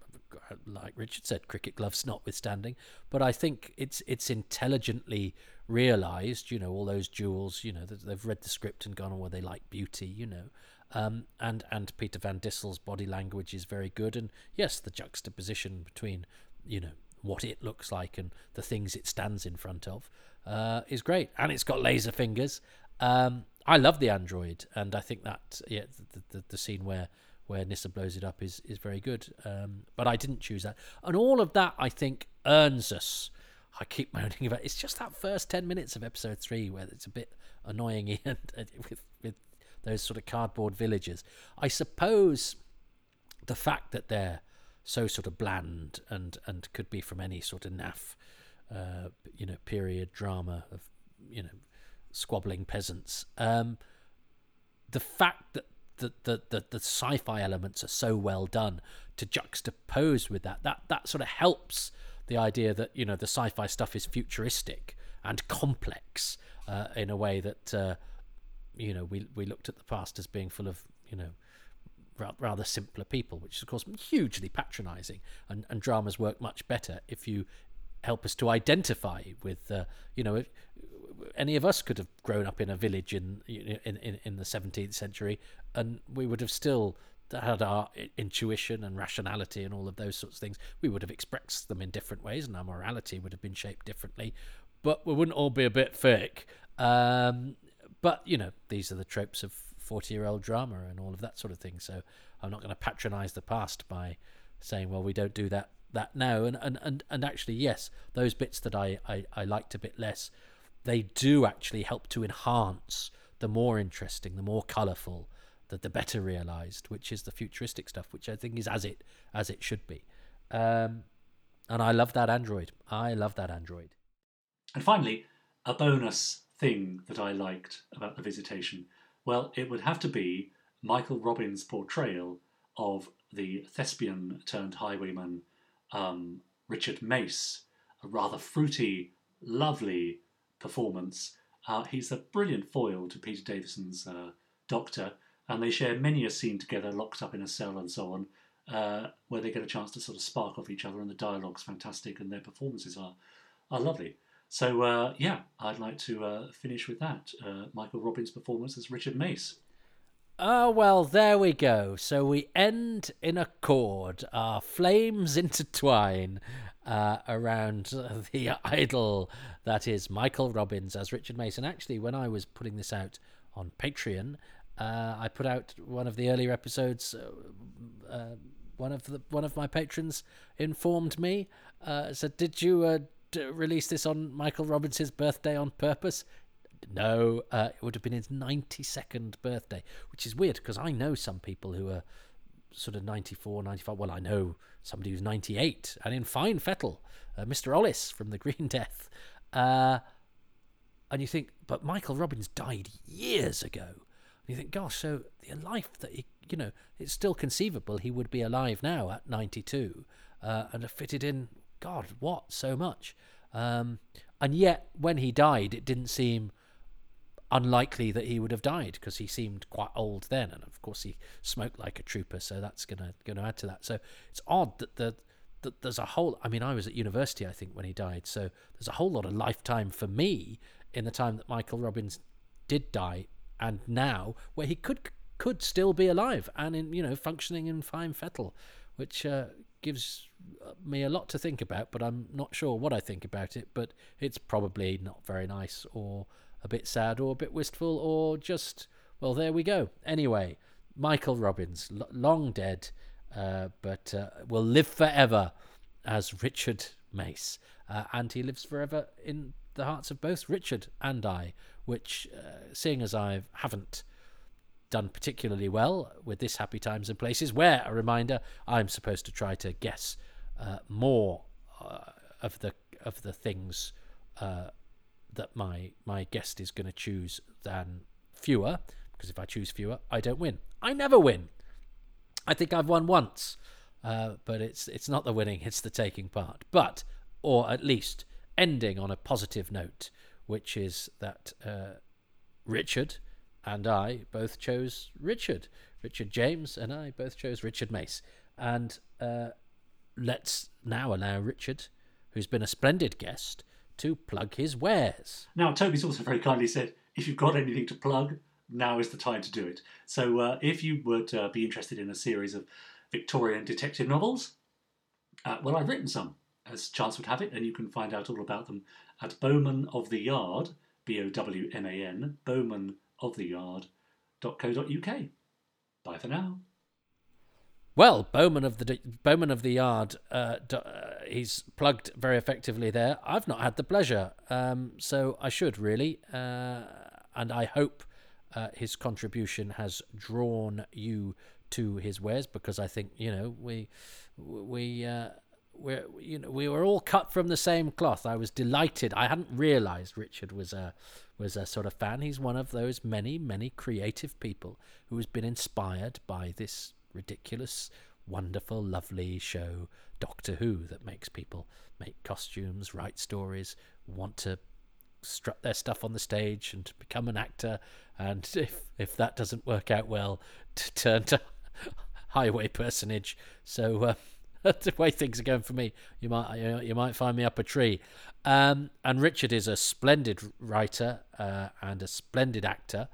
[SPEAKER 1] like Richard said, cricket gloves notwithstanding, but I think it's it's intelligently realised. You know, all those jewels. You know, they've read the script and gone, oh, well, they like beauty. You know. Um, and and Peter Van Dissel's body language is very good, and yes, the juxtaposition between you know what it looks like and the things it stands in front of uh, is great, and it's got laser fingers. Um, I love the android, and I think that yeah, the, the, the scene where where Nyssa blows it up is is very good. Um, but I didn't choose that, and all of that I think earns us. I keep [LAUGHS] moaning about it's just that first ten minutes of episode three where it's a bit annoying [LAUGHS] and, with with those sort of cardboard villagers. I suppose the fact that they're so sort of bland and and could be from any sort of naff, uh, you know, period drama of you know squabbling peasants. Um, the fact that the, the, the, the sci-fi elements are so well done to juxtapose with that that that sort of helps the idea that you know the sci-fi stuff is futuristic and complex uh, in a way that uh, you know, we we looked at the past as being full of you know rather simpler people, which is of course hugely patronising. And and dramas work much better if you help us to identify with uh, you know. Any of us could have grown up in a village in in in, in the 17th century, and we would have still had our intuition and rationality and all of those sorts of things. We would have expressed them in different ways, and our morality would have been shaped differently. But we wouldn't all be a bit fake. Um, but you know, these are the tropes of forty-year-old drama and all of that sort of thing. So I'm not going to patronise the past by saying, well, we don't do that that now. And and and, and actually, yes, those bits that I, I I liked a bit less, they do actually help to enhance the more interesting, the more colourful, the the better realised, which is the futuristic stuff, which I think is as it as it should be. Um, and I love that android. I love that android.
[SPEAKER 2] And finally, a bonus thing that I liked about the visitation? Well, it would have to be Michael Robbins' portrayal of the thespian turned highwayman um, Richard Mace, a rather fruity, lovely performance. Uh, he's a brilliant foil to Peter Davison's uh, Doctor, and they share many a scene together, locked up in a cell and so on, uh, where they get a chance to sort of spark off each other, and the dialogue's fantastic, and their performances are are lovely. So uh, yeah, I'd like to uh, finish with that. Uh, Michael Robbins' performance as Richard Mace.
[SPEAKER 1] Oh, well, there we go. So we end in a chord. Our flames [LAUGHS] intertwine uh, around [LAUGHS] the idol that is Michael Robbins as Richard Mason. Actually, when I was putting this out on Patreon, uh, I put out one of the earlier episodes. Uh, uh one of the one of my patrons informed me. Uh, said, "Did you uh, release this on Michael Robbins' birthday on purpose? No, uh, it would have been his 92nd birthday, which is weird because I know some people who are sort of 94, 95. Well, I know somebody who's 98, and in fine fettle, uh, Mr. Ollis from the Green [LAUGHS] Death. Uh, and you think, but Michael Robbins died years ago. And you think, gosh, so the life that he, you know, it's still conceivable he would be alive now at 92 uh, and have fitted in God, what so much? Um, and yet, when he died, it didn't seem unlikely that he would have died because he seemed quite old then, and of course he smoked like a trooper, so that's gonna gonna add to that. So it's odd that the that there's a whole. I mean, I was at university, I think, when he died, so there's a whole lot of lifetime for me in the time that Michael Robbins did die, and now where he could could still be alive and in you know functioning in fine fettle, which uh, gives me a lot to think about, but I'm not sure what I think about it. But it's probably not very nice, or a bit sad, or a bit wistful, or just, well, there we go. Anyway, Michael Robbins, l- long dead, uh, but uh, will live forever as Richard Mace. Uh, and he lives forever in the hearts of both Richard and I, which, uh, seeing as I haven't done particularly well with this Happy Times and Places, where, a reminder, I'm supposed to try to guess uh, more uh, of the of the things uh, that my my guest is going to choose than fewer, because if I choose fewer, I don't win. I never win. I think I've won once, uh, but it's it's not the winning; it's the taking part. But or at least ending on a positive note, which is that uh, Richard and I both chose Richard. Richard James and I both chose Richard Mace. And uh, let's now allow Richard, who's been a splendid guest, to plug his wares.
[SPEAKER 2] Now, Toby's also very kindly said, if you've got anything to plug, now is the time to do it. So, uh, if you would uh, be interested in a series of Victorian detective novels, uh, well, I've written some, as chance would have it, and you can find out all about them at Bowman of the Yard, B O W M A N, Bowman of the Yard.co.uk. Bye for now.
[SPEAKER 1] Well, Bowman of the Bowman of the Yard, uh, uh, he's plugged very effectively there. I've not had the pleasure, um, so I should really, uh, and I hope uh, his contribution has drawn you to his wares because I think you know we we uh, we you know we were all cut from the same cloth. I was delighted. I hadn't realised Richard was a was a sort of fan. He's one of those many many creative people who has been inspired by this ridiculous, wonderful, lovely show, Doctor Who, that makes people make costumes, write stories, want to strut their stuff on the stage and become an actor. And [LAUGHS] if if that doesn't work out well, to [LAUGHS] turn to [LAUGHS] highway personage. So. Uh, that's the way things are going for me. You might you, know, you might find me up a tree. Um, and Richard is a splendid writer uh, and a splendid actor.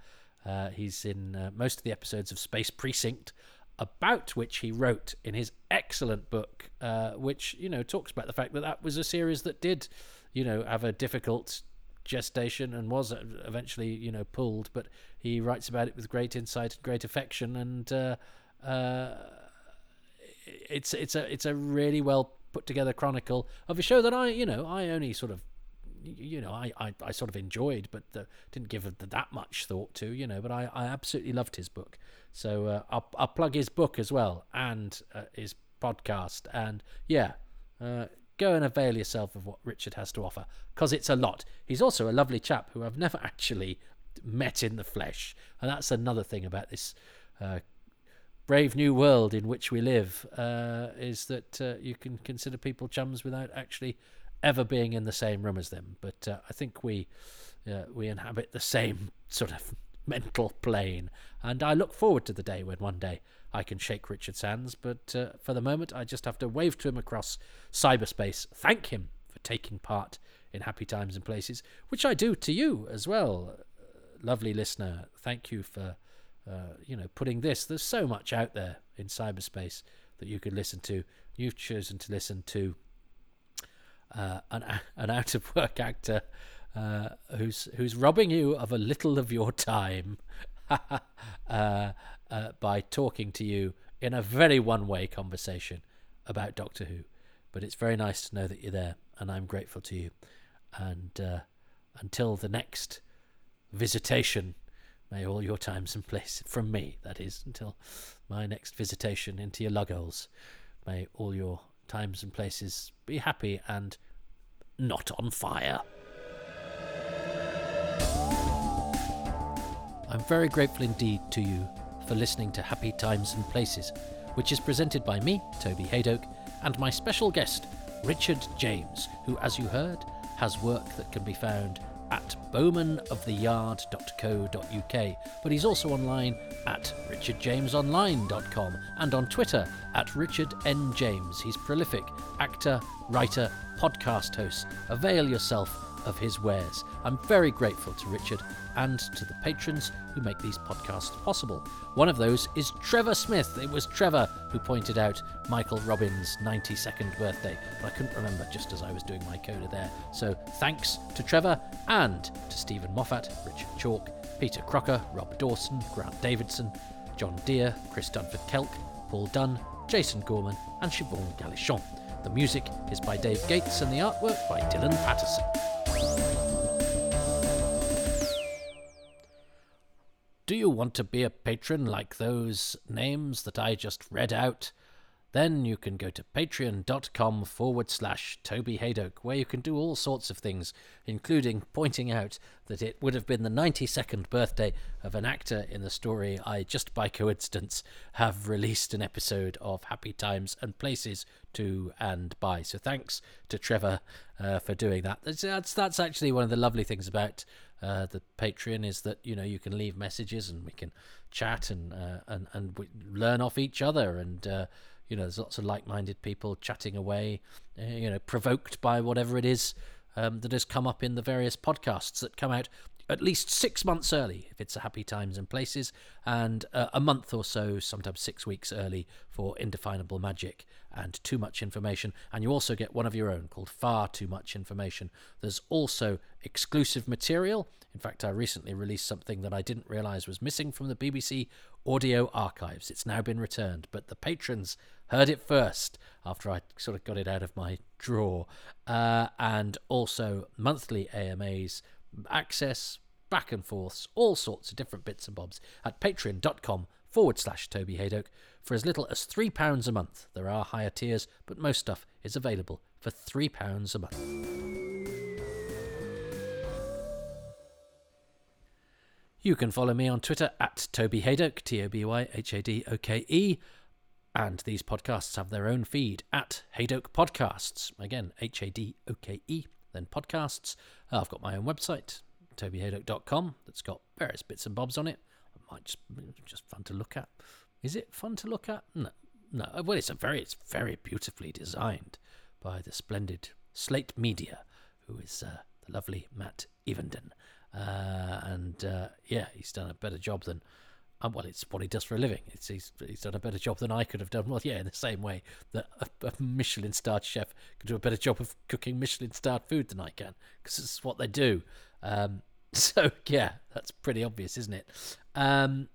[SPEAKER 1] Uh, he's in uh, most of the episodes of Space Precinct, about which he wrote in his excellent book, uh, which you know talks about the fact that that was a series that did, you know, have a difficult gestation and was eventually you know pulled, but he writes about it with great insight and great affection, and uh, uh, it's it's a it's a really well put together chronicle of a show that I you know I only sort of you know, I, I, I sort of enjoyed, but uh, didn't give that much thought to, you know. But I, I absolutely loved his book. So uh, I'll, I'll plug his book as well and uh, his podcast. And yeah, uh, go and avail yourself of what Richard has to offer because it's a lot. He's also a lovely chap who I've never [LAUGHS] actually met in the flesh. And that's another thing about this uh, brave new world in which we live uh, is that you can consider people chums without actually ever being in the same room as them, but uh, I think we uh, we inhabit the same [LAUGHS] sort of mental plane, and I look forward to the day when one day I can shake Richard's hands. But uh, for the moment, I just have to wave to him across cyberspace, thank him for taking part in Happy Times and Places, which I do to you as well, lovely listener. Thank you for. Uh, you know, putting this. There's so much out there in cyberspace that you could listen to. You've chosen to listen to uh, an an out of work actor uh, who's who's robbing you of a little of your time [LAUGHS] uh, uh, by talking to you in a very one way conversation about Doctor Who. But it's very nice to know that you're there, and I'm grateful to you. And uh, until the next visitation, may all your times and place from me, that is, until my next visitation into your lugholes, may all your times and places be happy and not on fire. I'm very grateful indeed to you for listening to Happy Times and Places, which is presented by me, Toby Hadoke, and my special guest, Richard James, who, as you heard, has work that can be found at bowmanoftheyard.co.uk, but he's also online at richardjamesonline.com and on Twitter at Richard N. James. He's prolific actor, writer, podcast host. Avail yourself of his wares. I'm very grateful to Richard and to the patrons who make these podcasts possible. One of those is Trevor Smith. It was Trevor who pointed out Michael Robbins' 92nd birthday, but I couldn't remember just as I was doing my coda there. So thanks to Trevor and to Stephen Moffat, Richard Chalk, Peter Crocker, Rob Dawson, Grant Davidson, John Deere, Chris Dunford Kelk, Paul Dunn, Jason Gorman, and Siobhan Galichon. The music is by Dave Gates and the artwork by Dylan Patterson. Do you want to be a patron like those names that I just read out? then you can go to patreon.com forward slash Toby Hadoke, where you can do all sorts of things, including pointing out that it would have been the 92nd birthday of an actor in the story I just by coincidence have released an episode of Happy Times and Places to and by. So thanks to Trevor uh, for doing that. That's, that's, that's actually one of the lovely things about uh, the Patreon is that you know you can leave messages and we can chat and uh, and and learn off each other and uh, you know, there's lots of like-minded people chatting away, uh, you know, provoked by whatever it is um, that has come up in the various podcasts that come out at least six months early if it's a happy times and places, and uh, a month or so, sometimes six weeks early for indefinable magic and too much information. And you also get one of your own called Far Too Much Information. There's also exclusive material. In fact, I recently released something that I didn't realize was missing from the BBC audio archives. It's now been returned, but the patrons heard it first after I sort of got it out of my drawer. Uh, and also monthly AMAs access, back and forths, all sorts of different bits and bobs at patreon.com forward slash Toby Hadoke for as little as £3 a month. There are higher tiers, but most stuff is available for £3 a month. You can follow me on Twitter at Toby Hadoke, T O B Y H A D O K E. And these podcasts have their own feed at Hadoke Podcasts. Again, H A D O K E then podcasts. Uh, I've got my own website, tobyhadoke.com, that's got various bits and bobs on it. It might just just fun to look at. Is it fun to look at? No, no. Uh, well, it's a very it's very beautifully designed by the splendid Slate Media, who is uh, the lovely Matt Evenden. Uh, and yeah, he's done a better job than um, well, it's what he does for a living. It's, he's, he's done a better job than I could have done. Well, yeah, in the same way that a, a Michelin starred chef could do a better job of cooking Michelin starred food than I can, because it's what they do. Um, [LAUGHS] so, yeah, that's pretty obvious, isn't it? Um,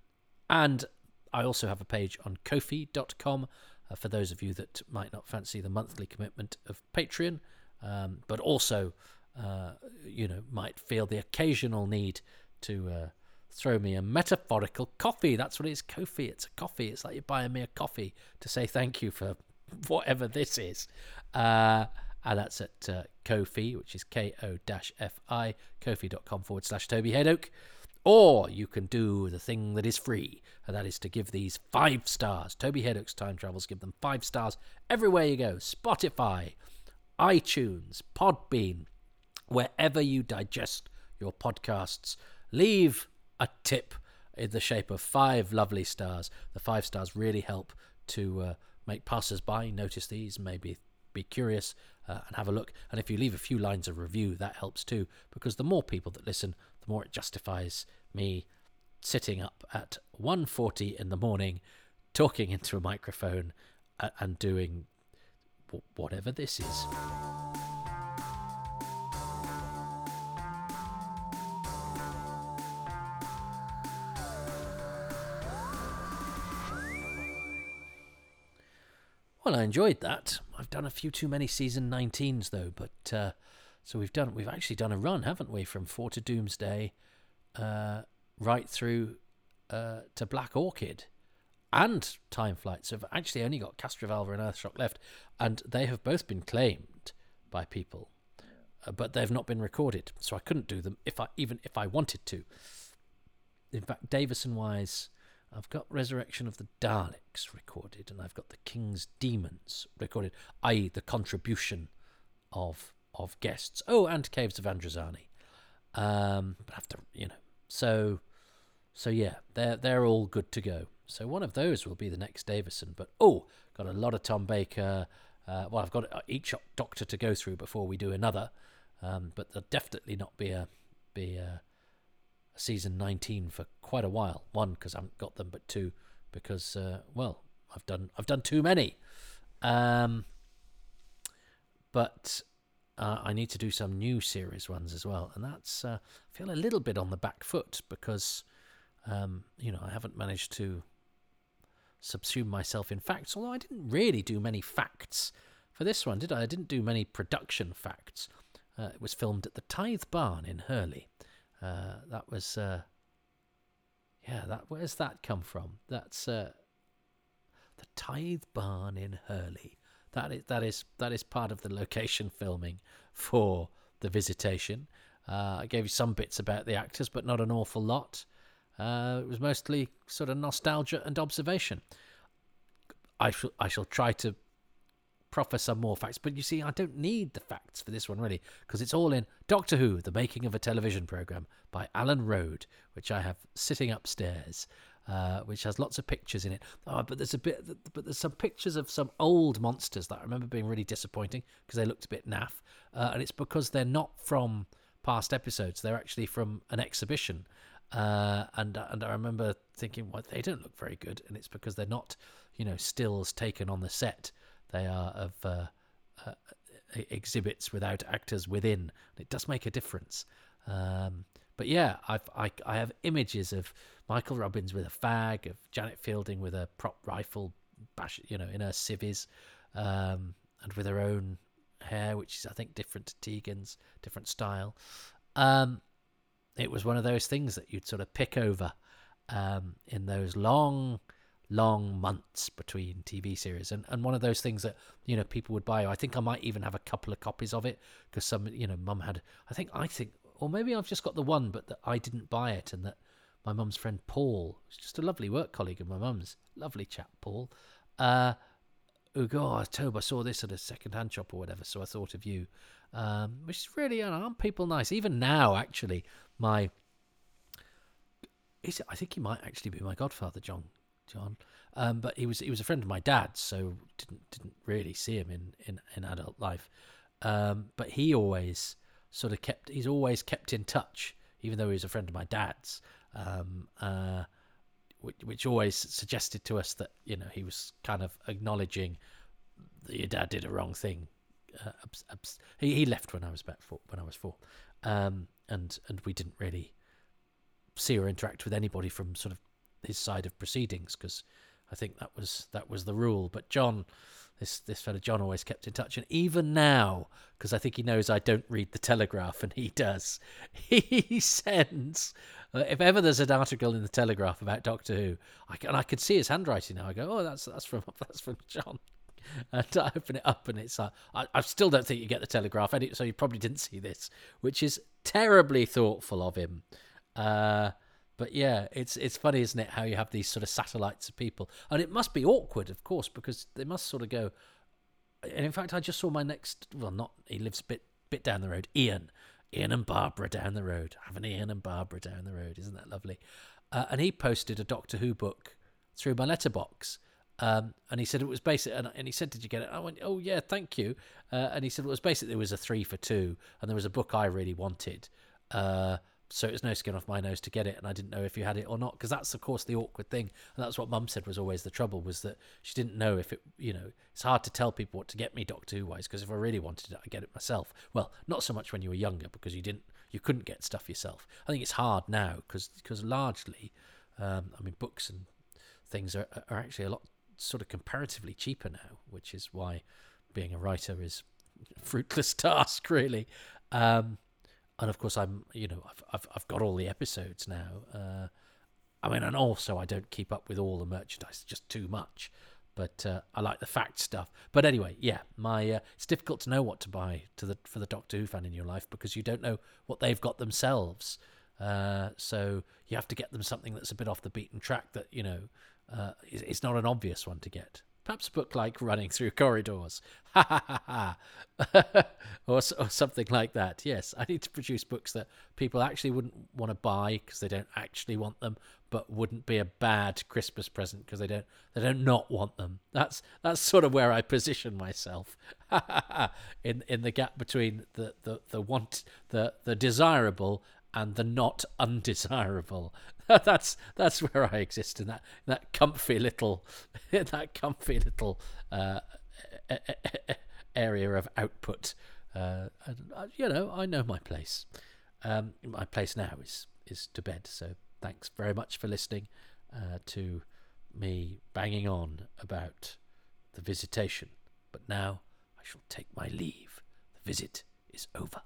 [SPEAKER 1] and I also have a page on Ko-fi.com uh, for those of you that might not fancy the monthly commitment of Patreon, um, but also, uh, you know, might feel the occasional need to. Uh, throw me a metaphorical coffee. That's what it is, Ko-fi. It's a coffee. It's like you're buying me a coffee to say thank you for [LAUGHS] whatever this is. Uh, and that's at uh, Ko-fi, which is K-O-F-I, ko-fi.com forward slash Toby Hadoke. Or you can do the thing that is free, and that is to give these five stars. Toby Hadoke's Time Travels give them five stars everywhere you go. Spotify, iTunes, Podbean, wherever you digest your podcasts. Leave a tip in the shape of five lovely stars. The five stars really help to uh, make passers-by notice these, maybe be curious uh, and have a look. And if you leave a few lines of review, that helps too, because the more people that listen, the more it justifies me sitting up at 1.40 in the morning, talking into a microphone and doing whatever this is. Well, I enjoyed that. I've done a few too many season 19s though, but uh, so we've done we've actually done a run, haven't we, from Four to Doomsday, uh, right through uh, to Black Orchid and Time Flight. So I've actually only got Castrovalva and Earthshock left, and they have both been claimed by people, uh, but they've not been recorded. So I couldn't do them if I even if I wanted to. In fact, Davison Wise I've got Resurrection of the Daleks recorded, and I've got the King's Demons recorded, i.e., the contribution of of guests. Oh, and Caves of Androzani. Um, but I have to, you know, so so yeah, they're they're all good to go. So one of those will be the next Davison. But oh, got a lot of Tom Baker. Uh, well, I've got each Doctor to go through before we do another. Um, but there'll definitely not be a be a season 19 for quite a while. One, because I haven't got them, but two, because uh, well, I've done I've done too many. Um, but uh, I need to do some new series ones as well, and that's uh, I feel a little bit on the back foot because um, you know I haven't managed to subsume myself in facts. Although I didn't really do many facts for this one, did I? I didn't do many production facts. Uh, it was filmed at the Tithe Barn in Hurley. Uh, that was, uh, yeah, that where's that come from? That's uh, the Tithe Barn in Hurley. That is that is that is part of the location filming for the Visitation. Uh, I gave you some bits about the actors, but not an awful lot. Uh, it was mostly sort of nostalgia and observation. I shall I shall try to proffer some more facts, but you see, I don't need the facts for this one really, because it's all in Doctor Who: The Making of a Television Program by Alan Road, which I have sitting upstairs. Uh, which has lots of pictures in it. Oh, but there's a bit, but there's some pictures of some old monsters that I remember being really disappointing because they looked a bit naff, uh, and it's because they're not from past episodes; they're actually from an exhibition. Uh, and and I remember thinking, well, they don't look very good, and it's because they're not, you know, stills taken on the set. They are of uh, uh, exhibits without actors within. It does make a difference. Um, but yeah, I've, I, I have images of Michael Robbins with a fag, of Janet Fielding with a prop rifle, bash, you know, in her civvies, um, and with her own hair, which is I think different to Tegan's, different style. Um, it was one of those things that you'd sort of pick over um, in those long, long months between TV series, and and one of those things that you know people would buy. I think I might even have a couple of copies of it because some you know mum had. I think I think or maybe I've just got the one, but that I didn't buy it, and that my mum's friend Paul, who's just a lovely work colleague of my mum's, lovely chap Paul, uh, who go, oh, I saw this at a second-hand shop or whatever, so I thought of you, um, which is really, aren't people nice? Even now, actually, my, is it I think he might actually be my godfather, John. John, um, but he was he was a friend of my dad's, so didn't didn't really see him in in, in adult life. Um, but he always sort of kept he's always kept in touch, even though he was a friend of my dad's. Um, uh, which, which always suggested to us that you know he was kind of acknowledging that your dad did a wrong thing. Uh, he he left when I was about four, when I was four, um, and and we didn't really see or interact with anybody from sort of his side of proceedings because I think that was that was the rule. But John this this fellow John always kept in touch, and even now, because I think he knows I don't read the Telegraph, and he does, [LAUGHS] he sends. Uh, if ever there's an article in the Telegraph about Doctor Who, I can, and I could see his handwriting now. I go, oh, that's that's from [LAUGHS] that's from John. [LAUGHS] And I open it up, and it's uh, I, I still don't think you get the Telegraph, so you probably didn't see this, which is terribly thoughtful of him. Uh, but yeah, it's it's funny, isn't it, how you have these sort of satellites of people, and it must be awkward, of course, because they must sort of go. And in fact, I just saw my next. Well, not he lives a bit bit down the road. Ian, Ian and Barbara down the road. Have Having Ian and Barbara down the road, isn't that lovely? Uh, and he posted a Doctor Who book through my letterbox. Um, and he said it was basic, and, and, he said, "Did you get it?" I went, "Oh yeah, thank you." Uh, and he said it was basically there was a three for two, and there was a book I really wanted. Uh, so it was no skin off my nose to get it and i didn't know if you had it or not because that's of course the awkward thing and that's what mum said was always the trouble was that she didn't know if it you know it's hard to tell people what to get me doctor who wise because if i really wanted it i get it myself. Well not so much when you were younger because you didn't you couldn't get stuff yourself. I think it's hard now because because largely um, i mean books and things are, are actually a lot sort of comparatively cheaper now which is why being a writer is a [LAUGHS] fruitless task really. Um, and of course I'm you know I've I've, I've got all the episodes now. Uh, I mean, and also I don't keep up with all the merchandise; just too much. But uh, I like the fact stuff. But anyway, yeah, my uh, it's difficult to know what to buy to the for the Doctor Who fan in your life because you don't know what they've got themselves. Uh, so you have to get them something that's a bit off the beaten track that you know uh, it's not an obvious one to get. Perhaps a book like Running Through Corridors. [LAUGHS] Ha ha ha ha. [LAUGHS] or, or something like that. Yes, I need to produce books that people actually wouldn't want to buy because they don't actually want them, but wouldn't be a bad Christmas present because they don't they don't not want them. That's that's sort of where I position myself [LAUGHS] in in the gap between the, the, the want the the desirable and the not undesirable. [LAUGHS] that's that's where I exist in that that comfy little [LAUGHS] that comfy little uh, area of output. Uh, uh, you know, I know my place. Um, my place now is is to bed. So thanks very much for listening uh, to me banging on about the visitation. But now I shall take my leave. The visit is over.